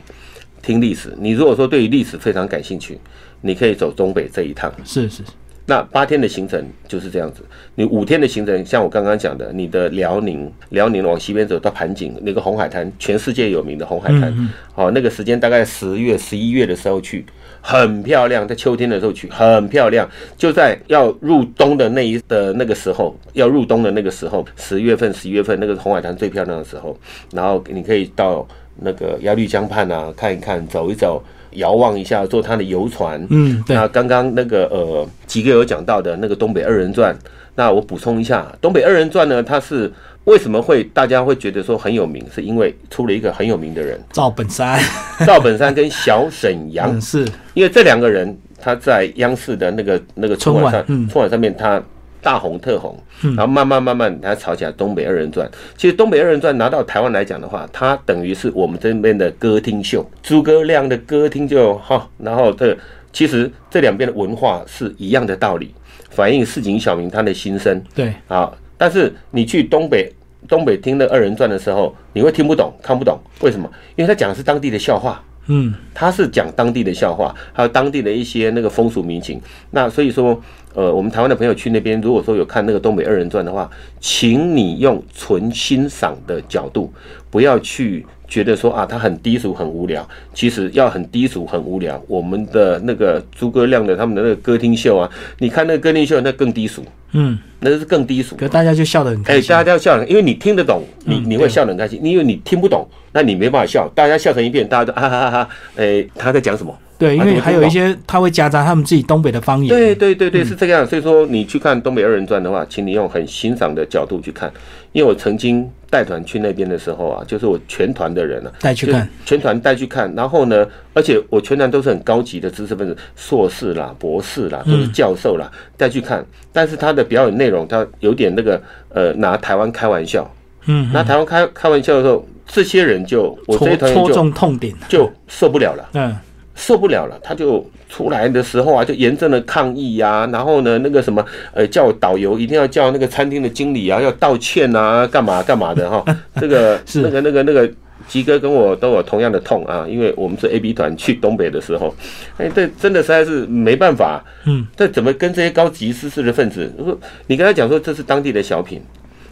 听历史。你如果说对于历史非常感兴趣，你可以走东北这一趟，是是。那八天的行程就是这样子，你五天的行程，像我刚刚讲的，你的辽宁，辽宁往西边走到盘锦那个红海滩，全世界有名的红海滩，好，那个时间大概十月、十一月的时候去，很漂亮，在秋天的时候去，很漂亮，就在要入冬的那一的那个时候，要入冬的那个时候，十月份、十一月份那个红海滩最漂亮的时候，然后你可以到那个鸭绿江畔啊看一看，走一走。遥望一下，坐他的游船。嗯，那刚刚那个呃，几个有讲到的那个东北二人转，那我补充一下，东北二人转呢，它是为什么会大家会觉得说很有名，是因为出了一个很有名的人，赵本山。赵本山跟小沈阳，是因为这两个人他在央视的那个那个春晚上，春晚上面他。大红特红，然后慢慢慢慢，他炒起来东北二人转。其实东北二人转拿到台湾来讲的话，它等于是我们这边的歌厅秀，诸葛亮的歌厅就哈。然后这其实这两边的文化是一样的道理，反映市井小民他的心声。对啊，但是你去东北东北听的二人转的时候，你会听不懂，看不懂，为什么？因为他讲的是当地的笑话。嗯，他是讲当地的笑话，还有当地的一些那个风俗民情。那所以说。呃，我们台湾的朋友去那边，如果说有看那个东北二人转的话，请你用纯欣赏的角度，不要去觉得说啊，他很低俗、很无聊。其实要很低俗、很无聊，我们的那个诸葛亮的他们的那个歌厅秀啊，你看那个歌厅秀，那更低俗。嗯，那是更低俗。可大家就笑得很开心。哎，大家要笑，因为你听得懂，你你会笑得很开心。因为你听不懂，那你没办法笑。大家笑成一片，大家都哈哈哈哈。哎，他在讲什么？对，因为还有一些他会夹杂他们自己东北的方言。对对对对，是这个样。所以说你去看东北二人转的话，请你用很欣赏的角度去看。因为我曾经带团去那边的时候啊，就是我全团的人啊，带去看，全团带去看。然后呢，而且我全团都是很高级的知识分子，硕士啦、博士啦，都是教授啦，带去看。但是他的表演内容，他有点那个呃，拿台湾开玩笑。嗯，拿台湾开开玩笑的时候，这些人就我这团员就戳中痛点。就受不了了。嗯，受不了了，他就出来的时候啊，就严正的抗议呀、然后呢，那个什么，呃，叫导游一定要叫那个餐厅的经理啊，要道歉啊，干嘛干嘛的哈。这个是那个那个那个吉哥跟我都有同样的痛啊，因为我们是 A B 团去东北的时候，哎，这真的实在是没办法。嗯，这怎么跟这些高级知识的分子？如果你跟他讲说这是当地的小品，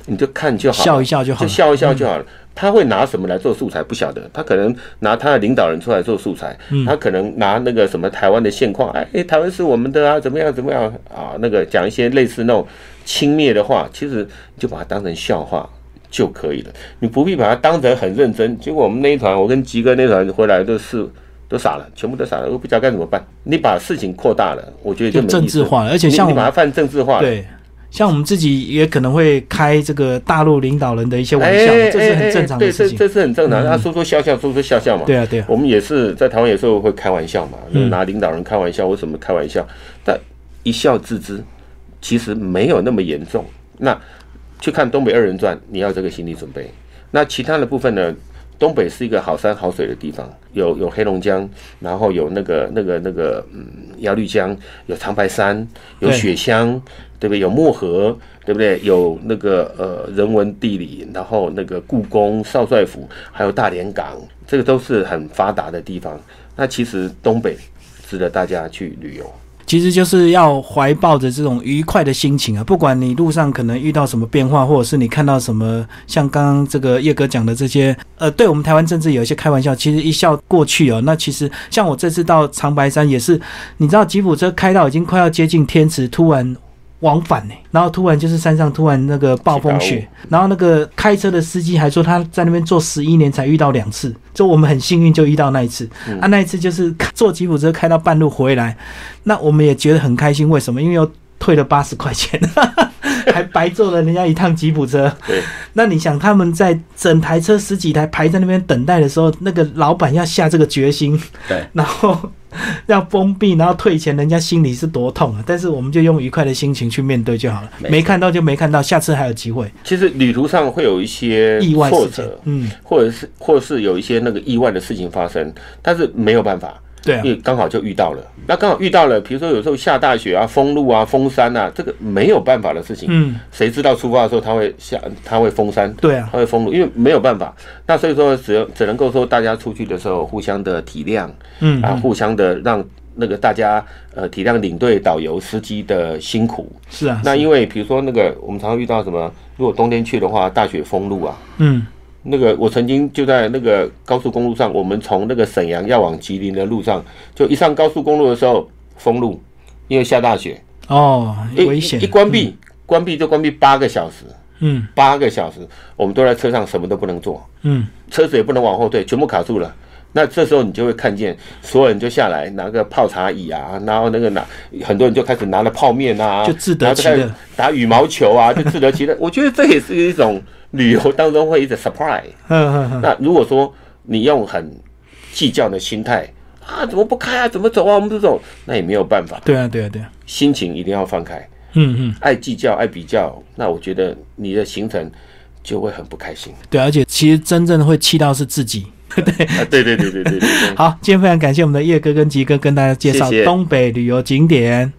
你就看就好，笑一笑就好。就笑一笑就好了。他会拿什么来做素材？不晓得，他可能拿他的领导人出来做素材，嗯他可能拿那个什么台湾的现况，哎哎，台湾是我们的啊，怎么样怎么样啊？那个讲一些类似那种轻蔑的话，其实你就把它当成笑话就可以了，你不必把它当成很认真。结果我们那一团，我跟吉哥那团回来都是都傻了，全部都傻了，我不知道该怎么办。你把事情扩大了，我觉得就没意思政治化了，而且你像你把它泛政治化了，对，像我们自己也可能会开这个大陆领导人的一些玩笑，哎这是很正常的对，事情。这这是很正常他说说笑笑，说说笑笑嘛。对啊，对啊，我们也是在台湾有时候会开玩笑嘛，嗯拿领导人开玩笑，为什么开玩笑？但一笑置之，其实没有那么严重。那去看东北二人转，你要这个心理准备。那其他的部分呢？东北是一个好山好水的地方，有有黑龙江，然后有那个那个那个嗯鸭绿江，有长白山，有雪乡，对不对？有漠河，对不对？有那个呃人文地理，然后那个故宫、少帅府，还有大连港，这个都是很发达的地方。那其实东北值得大家去旅游。其实就是要怀抱着这种愉快的心情啊，不管你路上可能遇到什么变化，或者是你看到什么，像刚刚这个叶哥讲的这些，呃，对我们台湾政治有一些开玩笑，其实一笑过去哦。那其实像我这次到长白山也是，你知道吉普车开到已经快要接近天池，突然。往返呢，然后突然就是山上突然那个暴风雪，然后那个开车的司机还说他在那边坐十一年才遇到两次，就我们很幸运就遇到那一次，啊那一次就是 坐吉普车开到半路回来，那我们也觉得很开心，为什么？因为又退了八十块钱，还白坐了人家一趟吉普车。对，那你想他们在整台车十几台排在那边等待的时候，那个老板要下这个决心，对，然后 要封闭，然后退钱，人家心里是多痛啊！但是我们就用愉快的心情去面对就好了，没没看到就没看到，下次还有机会。其实旅途上会有一些意外挫折，，嗯，或者是或是有一些那个意外的事情发生，但是没有办法，对啊因，为刚好就遇到了。那刚好遇到了，比如说有时候下大雪啊、封路啊、封山啊，这个没有办法的事情。嗯，谁知道出发的时候他会下，他会封山，对啊，他会封路，因为没有办法。那所以说只只能够说大家出去的时候互相的体谅嗯，啊，嗯互相的让那个大家呃体谅领队、导游、司机的辛苦。是啊，那因为比如说那个我们常常遇到什么，如果冬天去的话，大雪封路啊。嗯，那个我曾经就在那个高速公路上，我们从那个沈阳要往吉林的路上，就一上高速公路的时候封路，因为下大雪，哦，一危险，一一关闭，关闭就关闭八个小时，嗯，八个小时，我们都在车上什么都不能做，嗯，车子也不能往后退，全部卡住了。那这时候你就会看见所有人就下来拿个泡茶椅啊，然后那个拿很多人就开始拿了泡面啊，就自得其乐。打羽毛球啊，就自得其乐。我觉得这也是一种旅游当中会一直 surprise。那如果说你用很计较的心态啊，怎么不开啊，怎么走啊，我们不走，那也没有办法。对啊，对啊，对啊，心情一定要放开，嗯嗯，爱计较、爱比较，那我觉得你的行程就会很不开心。对，而且其实真正会气到是自己。啊，对对对对对对对。好，今天非常感谢我们的叶哥跟吉哥跟大家介绍东北旅游景点。